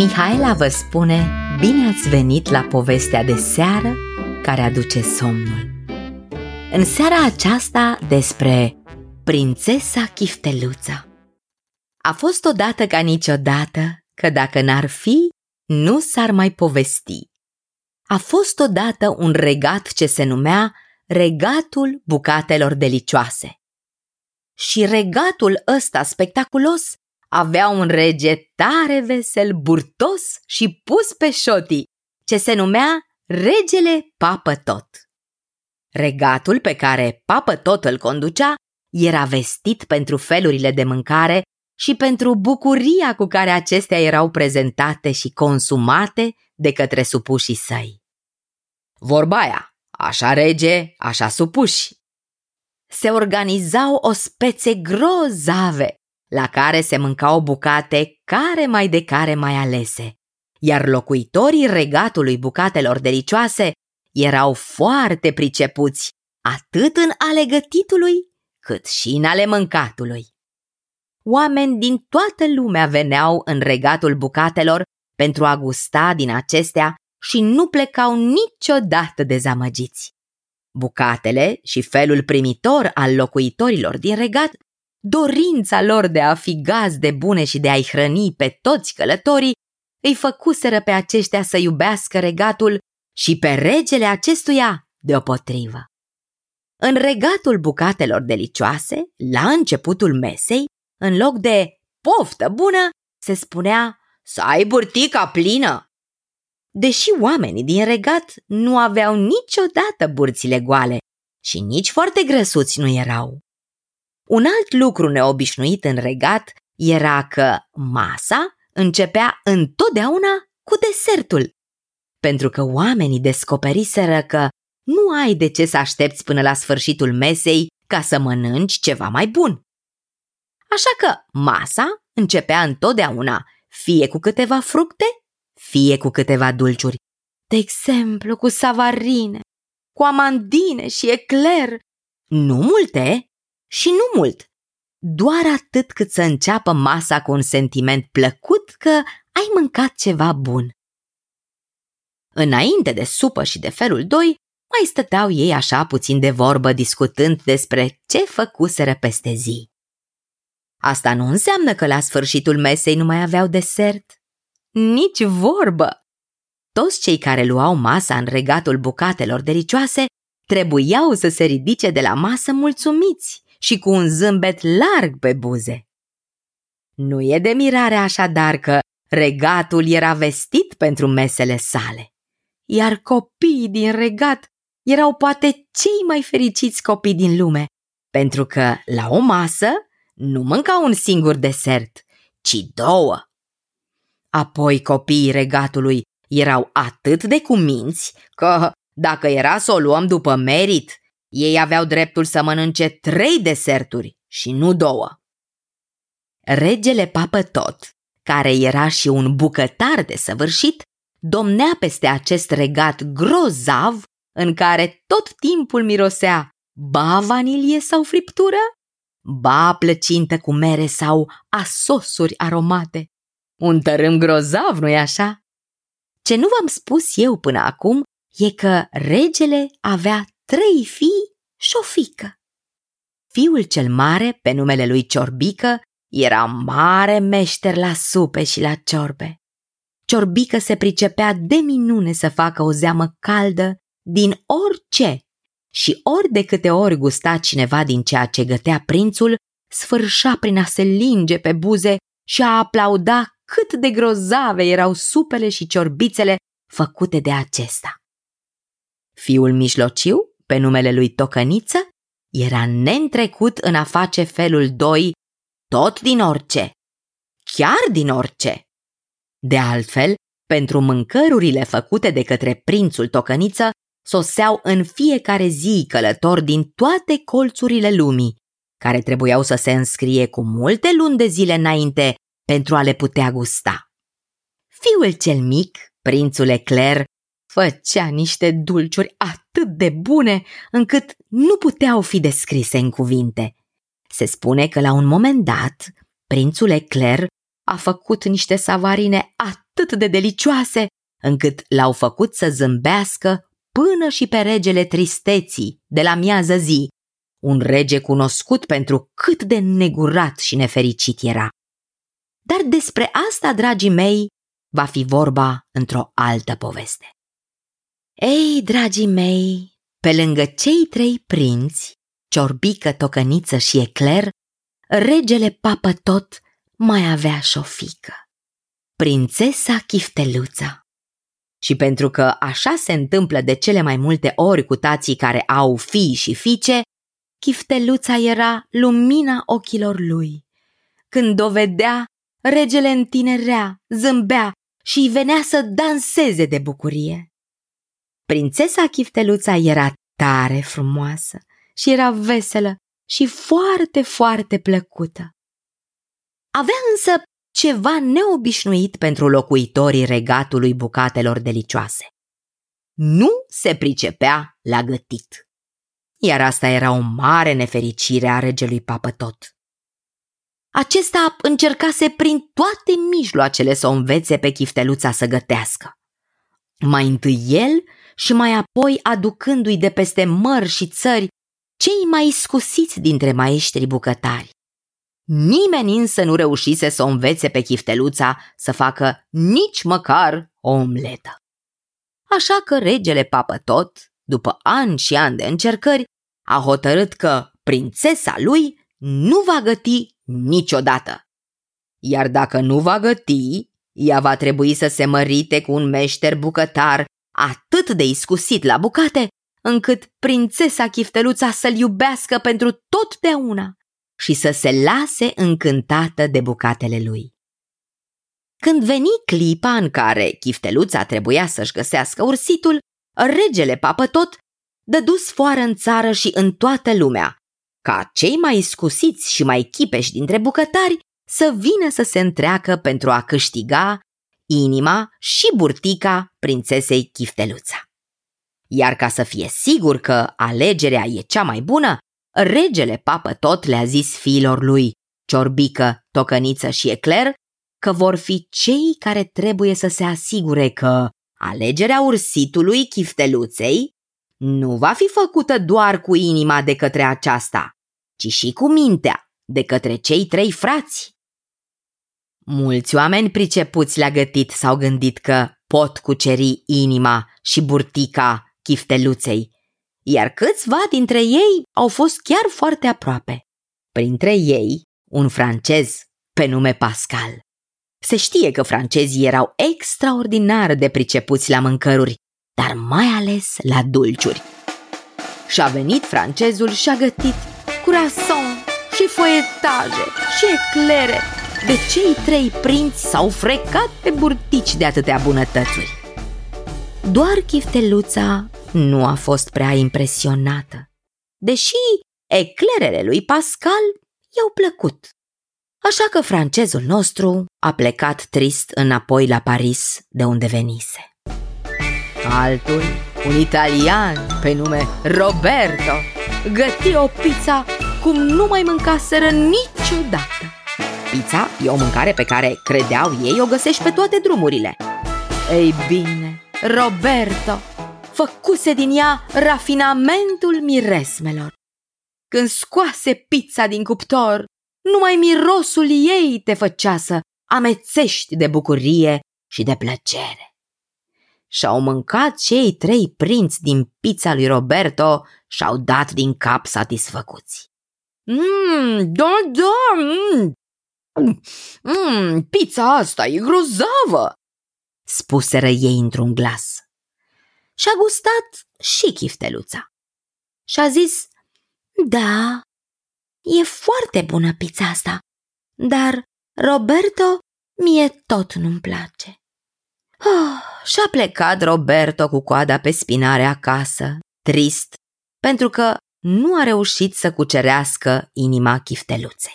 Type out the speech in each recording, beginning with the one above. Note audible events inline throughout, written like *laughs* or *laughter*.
Mihaela vă spune bine ați venit la povestea de seară care aduce somnul. În seara aceasta despre Prințesa Chifteluța. A fost odată ca niciodată că dacă n-ar fi, nu s-ar mai povesti. A fost odată un regat ce se numea Regatul Bucatelor Delicioase. Și regatul ăsta spectaculos avea un rege tare vesel, burtos și pus pe șotii, ce se numea Regele Papă Tot. Regatul pe care Papă Tot îl conducea era vestit pentru felurile de mâncare și pentru bucuria cu care acestea erau prezentate și consumate de către supușii săi. Vorba aia, așa rege, așa supuși. Se organizau o spețe grozave la care se mâncau bucate care mai de care mai alese, iar locuitorii regatului bucatelor delicioase erau foarte pricepuți atât în ale gătitului cât și în ale mâncatului. Oameni din toată lumea veneau în regatul bucatelor pentru a gusta din acestea și nu plecau niciodată dezamăgiți. Bucatele și felul primitor al locuitorilor din regat dorința lor de a fi gazde bune și de a-i hrăni pe toți călătorii, îi făcuseră pe aceștia să iubească regatul și pe regele acestuia deopotrivă. În regatul bucatelor delicioase, la începutul mesei, în loc de poftă bună, se spunea să ai burtica plină. Deși oamenii din regat nu aveau niciodată burțile goale și nici foarte grăsuți nu erau. Un alt lucru neobișnuit în regat era că masa începea întotdeauna cu desertul. Pentru că oamenii descoperiseră că nu ai de ce să aștepți până la sfârșitul mesei ca să mănânci ceva mai bun. Așa că masa începea întotdeauna fie cu câteva fructe, fie cu câteva dulciuri. De exemplu, cu savarine, cu amandine și ecler. Nu multe, și nu mult, doar atât cât să înceapă masa cu un sentiment plăcut că ai mâncat ceva bun. Înainte de supă și de felul 2, mai stăteau ei așa puțin de vorbă discutând despre ce făcuseră peste zi. Asta nu înseamnă că la sfârșitul mesei nu mai aveau desert. Nici vorbă! Toți cei care luau masa în regatul bucatelor delicioase trebuiau să se ridice de la masă mulțumiți și cu un zâmbet larg pe buze. Nu e de mirare așadar că regatul era vestit pentru mesele sale, iar copiii din regat erau poate cei mai fericiți copii din lume, pentru că la o masă nu mâncau un singur desert, ci două. Apoi copiii regatului erau atât de cuminți că, dacă era să o luăm după merit, ei aveau dreptul să mănânce trei deserturi și nu două. Regele Papă Tot, care era și un bucătar de săvârșit, domnea peste acest regat grozav în care tot timpul mirosea ba vanilie sau friptură, ba plăcintă cu mere sau asosuri aromate. Un tărâm grozav, nu-i așa? Ce nu v-am spus eu până acum e că regele avea trei fii și o fică. Fiul cel mare, pe numele lui Ciorbică, era mare meșter la supe și la ciorbe. Ciorbică se pricepea de minune să facă o zeamă caldă din orice și ori de câte ori gusta cineva din ceea ce gătea prințul, sfârșa prin a se linge pe buze și a aplauda cât de grozave erau supele și ciorbițele făcute de acesta. Fiul mijlociu, pe numele lui Tocăniță, era neîntrecut în a face felul 2 tot din orice, chiar din orice. De altfel, pentru mâncărurile făcute de către prințul Tocăniță, soseau în fiecare zi călători din toate colțurile lumii, care trebuiau să se înscrie cu multe luni de zile înainte pentru a le putea gusta. Fiul cel mic, prințul Ecler, făcea niște dulciuri atât de bune încât nu puteau fi descrise în cuvinte. Se spune că la un moment dat, prințul Ecler a făcut niște savarine atât de delicioase, încât l-au făcut să zâmbească până și pe regele tristeții de la miază zi, un rege cunoscut pentru cât de negurat și nefericit era. Dar despre asta, dragii mei, va fi vorba într-o altă poveste. Ei, dragii mei, pe lângă cei trei prinți, Ciorbică, Tocăniță și Ecler, regele papă tot mai avea și o fică, prințesa Chifteluța. Și pentru că așa se întâmplă de cele mai multe ori cu tații care au fii și fiice, Chifteluța era lumina ochilor lui. Când o vedea, regele întinerea, zâmbea și îi venea să danseze de bucurie. Prințesa Chifteluța era tare frumoasă și era veselă și foarte, foarte plăcută. Avea însă ceva neobișnuit pentru locuitorii regatului bucatelor delicioase. Nu se pricepea la gătit. Iar asta era o mare nefericire a regelui Papătot. Acesta încercase prin toate mijloacele să o învețe pe chifteluța să gătească. Mai întâi el și mai apoi aducându-i de peste mări și țări cei mai scusiți dintre maestrii bucătari. Nimeni însă nu reușise să o învețe pe chifteluța să facă nici măcar o omletă. Așa că regele Papătot, după ani și ani de încercări, a hotărât că prințesa lui nu va găti niciodată. Iar dacă nu va găti, ea va trebui să se mărite cu un meșter bucătar atât de iscusit la bucate, încât prințesa Chifteluța să-l iubească pentru totdeauna și să se lase încântată de bucatele lui. Când veni clipa în care chifteluța trebuia să-și găsească ursitul, regele papătot dădu sfoară în țară și în toată lumea, ca cei mai scusiți și mai chipeși dintre bucătari să vină să se întreacă pentru a câștiga inima și burtica prințesei Chifteluța. Iar ca să fie sigur că alegerea e cea mai bună, regele papă tot le-a zis fiilor lui, Ciorbică, Tocăniță și Ecler, că vor fi cei care trebuie să se asigure că alegerea ursitului chifteluței nu va fi făcută doar cu inima de către aceasta, ci și cu mintea de către cei trei frați. Mulți oameni pricepuți la gătit s-au gândit că pot cuceri inima și burtica chifteluței, iar câțiva dintre ei au fost chiar foarte aproape. Printre ei, un francez pe nume Pascal. Se știe că francezii erau extraordinar de pricepuți la mâncăruri, dar mai ales la dulciuri. Și-a venit francezul și-a gătit curasson și foietaje și eclere. De cei trei prinți s-au frecat pe burtici de atâtea bunătățuri. Doar chifteluța nu a fost prea impresionată, deși eclerele lui Pascal i-au plăcut. Așa că francezul nostru a plecat trist înapoi la Paris, de unde venise. Altul, un italian pe nume Roberto, găti o pizza cum nu mai mâncaseră niciodată. Pizza e o mâncare pe care credeau ei o găsești pe toate drumurile. Ei bine, Roberto făcuse din ea rafinamentul miresmelor. Când scoase pizza din cuptor, numai mirosul ei te făcea să amețești de bucurie și de plăcere. Și-au mâncat cei trei prinți din pizza lui Roberto și-au dat din cap satisfăcuți. Mmm, da, da, mmm, mmm, pizza asta e grozavă, spuseră ei într-un glas. Și-a gustat și chifteluța. Și-a zis, da, e foarte bună pizza asta, dar Roberto mie tot nu-mi place. Oh, și-a plecat Roberto cu coada pe spinare acasă, trist, pentru că nu a reușit să cucerească inima chifteluței.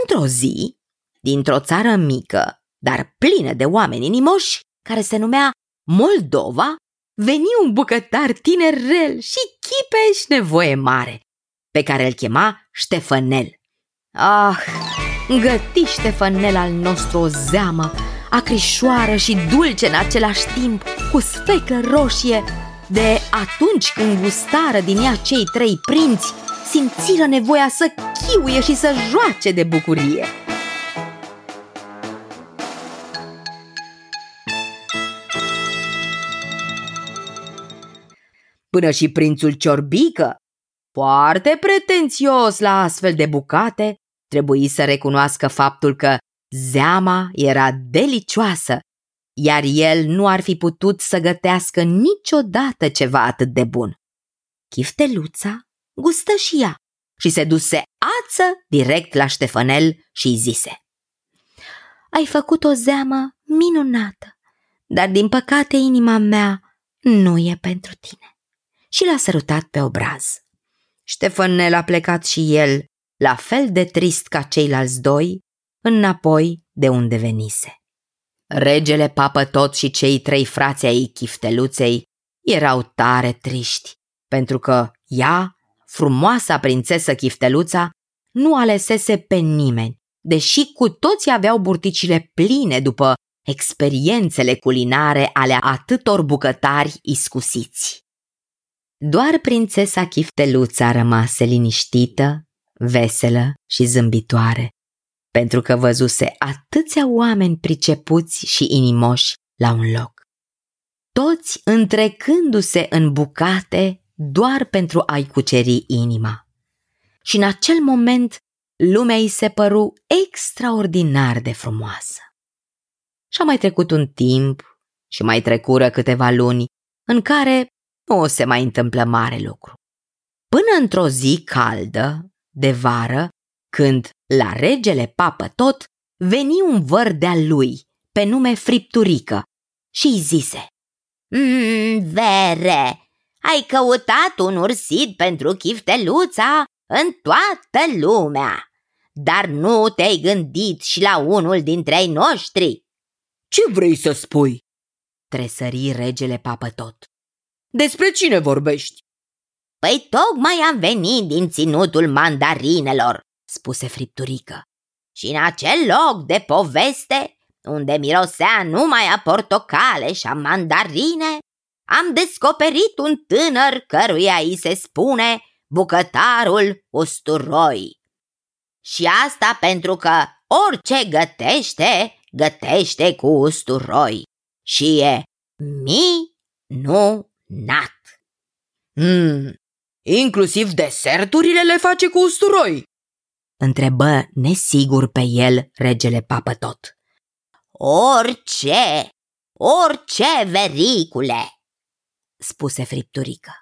Într-o zi, dintr-o țară mică, dar plină de oameni inimoși, care se numea Moldova, veni un bucătar tinerel și chipeș nevoie mare, pe care îl chema Ștefănel. Ah, Găti Ștefanel al nostru o zeamă, acrișoară și dulce în același timp, cu sfeclă roșie. De atunci când gustară din ea cei trei prinți, simțiră nevoia să chiuie și să joace de bucurie. Până și prințul Ciorbică, foarte pretențios la astfel de bucate, trebuie să recunoască faptul că zeama era delicioasă, iar el nu ar fi putut să gătească niciodată ceva atât de bun. Chifteluța gustă și ea și se duse ață direct la Ștefănel și îi zise Ai făcut o zeamă minunată, dar din păcate inima mea nu e pentru tine. Și l-a sărutat pe obraz. Ștefănel a plecat și el, la fel de trist ca ceilalți doi, înapoi de unde venise. Regele tot și cei trei frați ai chifteluței erau tare triști, pentru că ea, frumoasa prințesă chifteluța, nu alesese pe nimeni, deși cu toți aveau burticile pline după experiențele culinare ale atâtor bucătari iscusiți. Doar prințesa Chifteluța rămase liniștită, veselă și zâmbitoare, pentru că văzuse atâția oameni pricepuți și inimoși la un loc. Toți întrecându-se în bucate doar pentru a-i cuceri inima. Și în acel moment lumea îi se păru extraordinar de frumoasă. Și-a mai trecut un timp și mai trecură câteva luni în care nu o se mai întâmplă mare lucru. Până într-o zi caldă, de vară, când la regele papă tot veni un văr de-al lui, pe nume Fripturică, și îi zise mm, Vere, ai căutat un ursit pentru chifteluța în toată lumea, dar nu te-ai gândit și la unul dintre ei noștri. Ce vrei să spui? Tresări regele papă tot. Despre cine vorbești? Păi tocmai am venit din ținutul mandarinelor, spuse Fripturică. Și în acel loc de poveste, unde mirosea numai a portocale și a mandarine, am descoperit un tânăr căruia îi se spune bucătarul usturoi. Și asta pentru că orice gătește, gătește cu usturoi și e minunat. Hmm, inclusiv deserturile le face cu usturoi? Întrebă nesigur pe el regele papătot. Orice, orice vericule, spuse fripturică.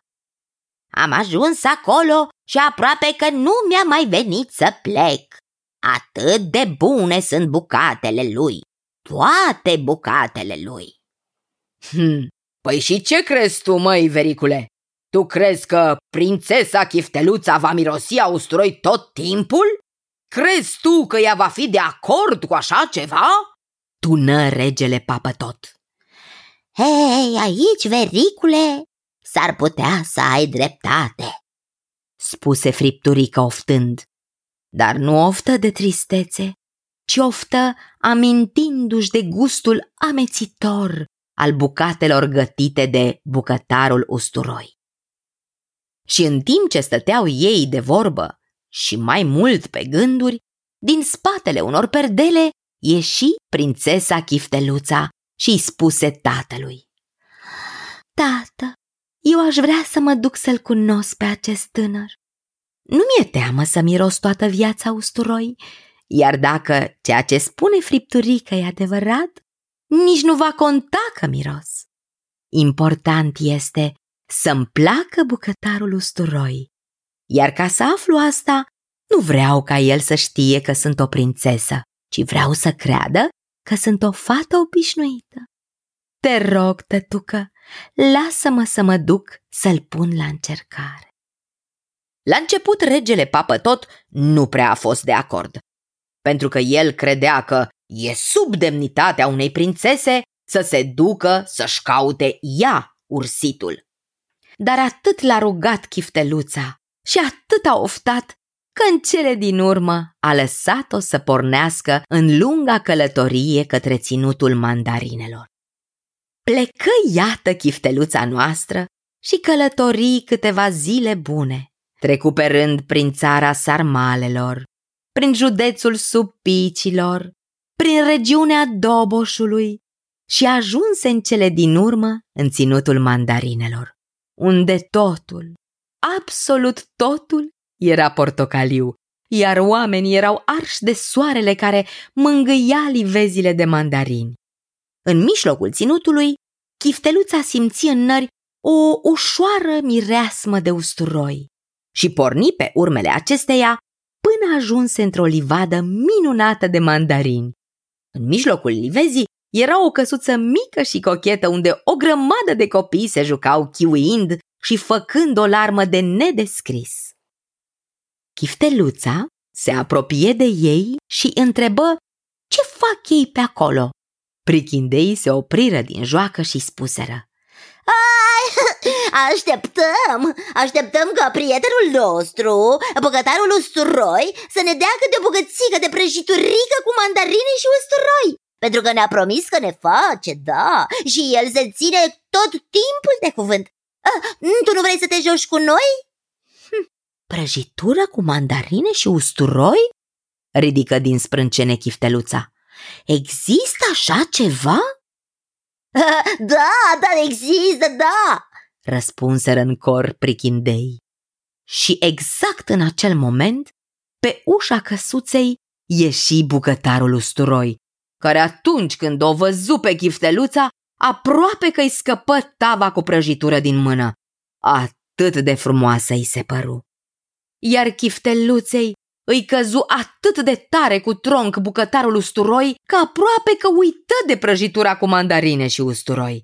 Am ajuns acolo și aproape că nu mi-a mai venit să plec. Atât de bune sunt bucatele lui, toate bucatele lui. Hmm, păi și ce crezi tu, măi, vericule? Tu crezi că prințesa Chifteluța va mirosi a usturoi tot timpul? Crezi tu că ea va fi de acord cu așa ceva? Tună regele papătot. Hei, aici, vericule, s-ar putea să ai dreptate, spuse fripturica oftând, dar nu oftă de tristețe, ci oftă amintindu-și de gustul amețitor al bucatelor gătite de bucătarul usturoi. Și în timp ce stăteau ei de vorbă și mai mult pe gânduri, din spatele unor perdele ieși prințesa Chifteluța și îi spuse tatălui. Tată, eu aș vrea să mă duc să-l cunosc pe acest tânăr. Nu mi-e teamă să miros toată viața usturoi, iar dacă ceea ce spune fripturică e adevărat, nici nu va conta că miros. Important este să-mi placă bucătarul usturoi, iar ca să aflu asta, nu vreau ca el să știe că sunt o prințesă, ci vreau să creadă că sunt o fată obișnuită. Te rog, tătucă, lasă-mă să mă duc să-l pun la încercare. La început, regele papă tot nu prea a fost de acord, pentru că el credea că e sub demnitatea unei prințese să se ducă să-și caute ea ursitul. Dar atât l-a rugat chifteluța și atât a oftat că în cele din urmă a lăsat-o să pornească în lunga călătorie către ținutul mandarinelor. Plecă iată chifteluța noastră și călătorii câteva zile bune, trecu pe rând prin țara sarmalelor, prin județul supicilor, prin regiunea Doboșului și ajunse în cele din urmă în ținutul mandarinelor, unde totul, absolut totul, era portocaliu, iar oamenii erau arși de soarele care mângâia livezile de mandarini. În mijlocul ținutului, chifteluța simți în nări o ușoară mireasmă de usturoi și porni pe urmele acesteia până ajunse într-o livadă minunată de mandarini. În mijlocul livezii era o căsuță mică și cochetă unde o grămadă de copii se jucau chiuind și făcând o larmă de nedescris. Chifteluța se apropie de ei și întrebă ce fac ei pe acolo. Prichindeii se opriră din joacă și spuseră Ai, *laughs* așteptăm, așteptăm ca prietenul nostru, bucătarul usturoi, să ne dea câte o bucățică de prăjiturică cu mandarine și usturoi. Pentru că ne-a promis că ne face, da, și el se ține tot timpul de cuvânt. Ah, tu nu vrei să te joci cu noi? Hm, prăjitură cu mandarine și usturoi? Ridică din sprâncene chifteluța. Există așa ceva? *laughs* Da, da, există, da! Răspunseră în cor prichindei. Și exact în acel moment, pe ușa căsuței ieși bucătarul usturoi, care atunci când o văzu pe chifteluța, aproape că îi scăpă tava cu prăjitură din mână. Atât de frumoasă îi se păru. Iar chifteluței îi căzu atât de tare cu tronc bucătarul usturoi că aproape că uită de prăjitura cu mandarine și usturoi.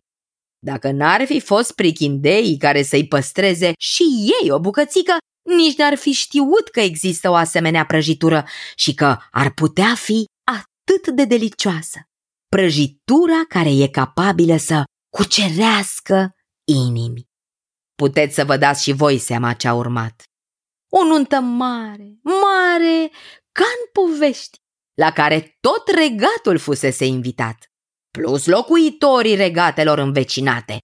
Dacă n-ar fi fost prichindeii care să-i păstreze și ei o bucățică, nici n-ar fi știut că există o asemenea prăjitură și că ar putea fi atât de delicioasă. Prăjitura care e capabilă să cucerească inimi. Puteți să vă dați și voi seama ce a urmat o nuntă mare, mare, ca în povești, la care tot regatul fusese invitat, plus locuitorii regatelor învecinate.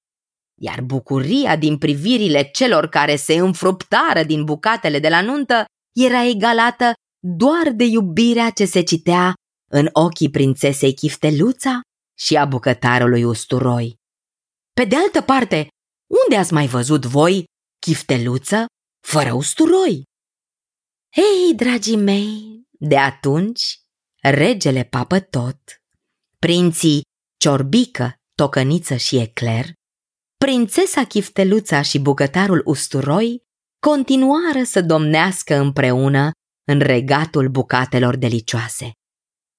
Iar bucuria din privirile celor care se înfruptară din bucatele de la nuntă era egalată doar de iubirea ce se citea în ochii prințesei Chifteluța și a bucătarului Usturoi. Pe de altă parte, unde ați mai văzut voi chifteluță fără usturoi. Ei, dragii mei, de atunci, regele papă tot, prinții Ciorbică, Tocăniță și Ecler, prințesa Chifteluța și bucătarul usturoi continuară să domnească împreună în regatul bucatelor delicioase,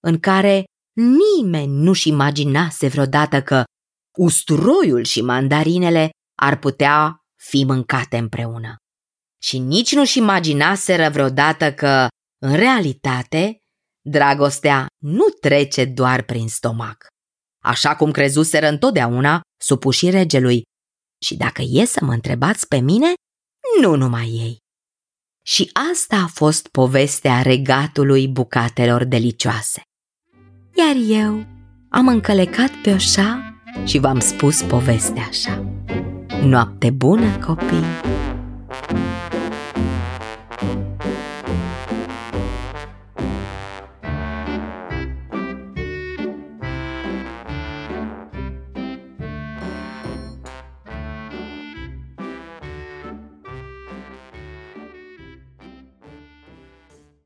în care nimeni nu-și imaginase vreodată că usturoiul și mandarinele ar putea fi mâncate împreună și nici nu-și imaginaseră vreodată că, în realitate, dragostea nu trece doar prin stomac. Așa cum crezuseră întotdeauna supușii regelui. Și dacă e să mă întrebați pe mine, nu numai ei. Și asta a fost povestea regatului bucatelor delicioase. Iar eu am încălecat pe oșa și v-am spus povestea așa. Noapte bună, copii!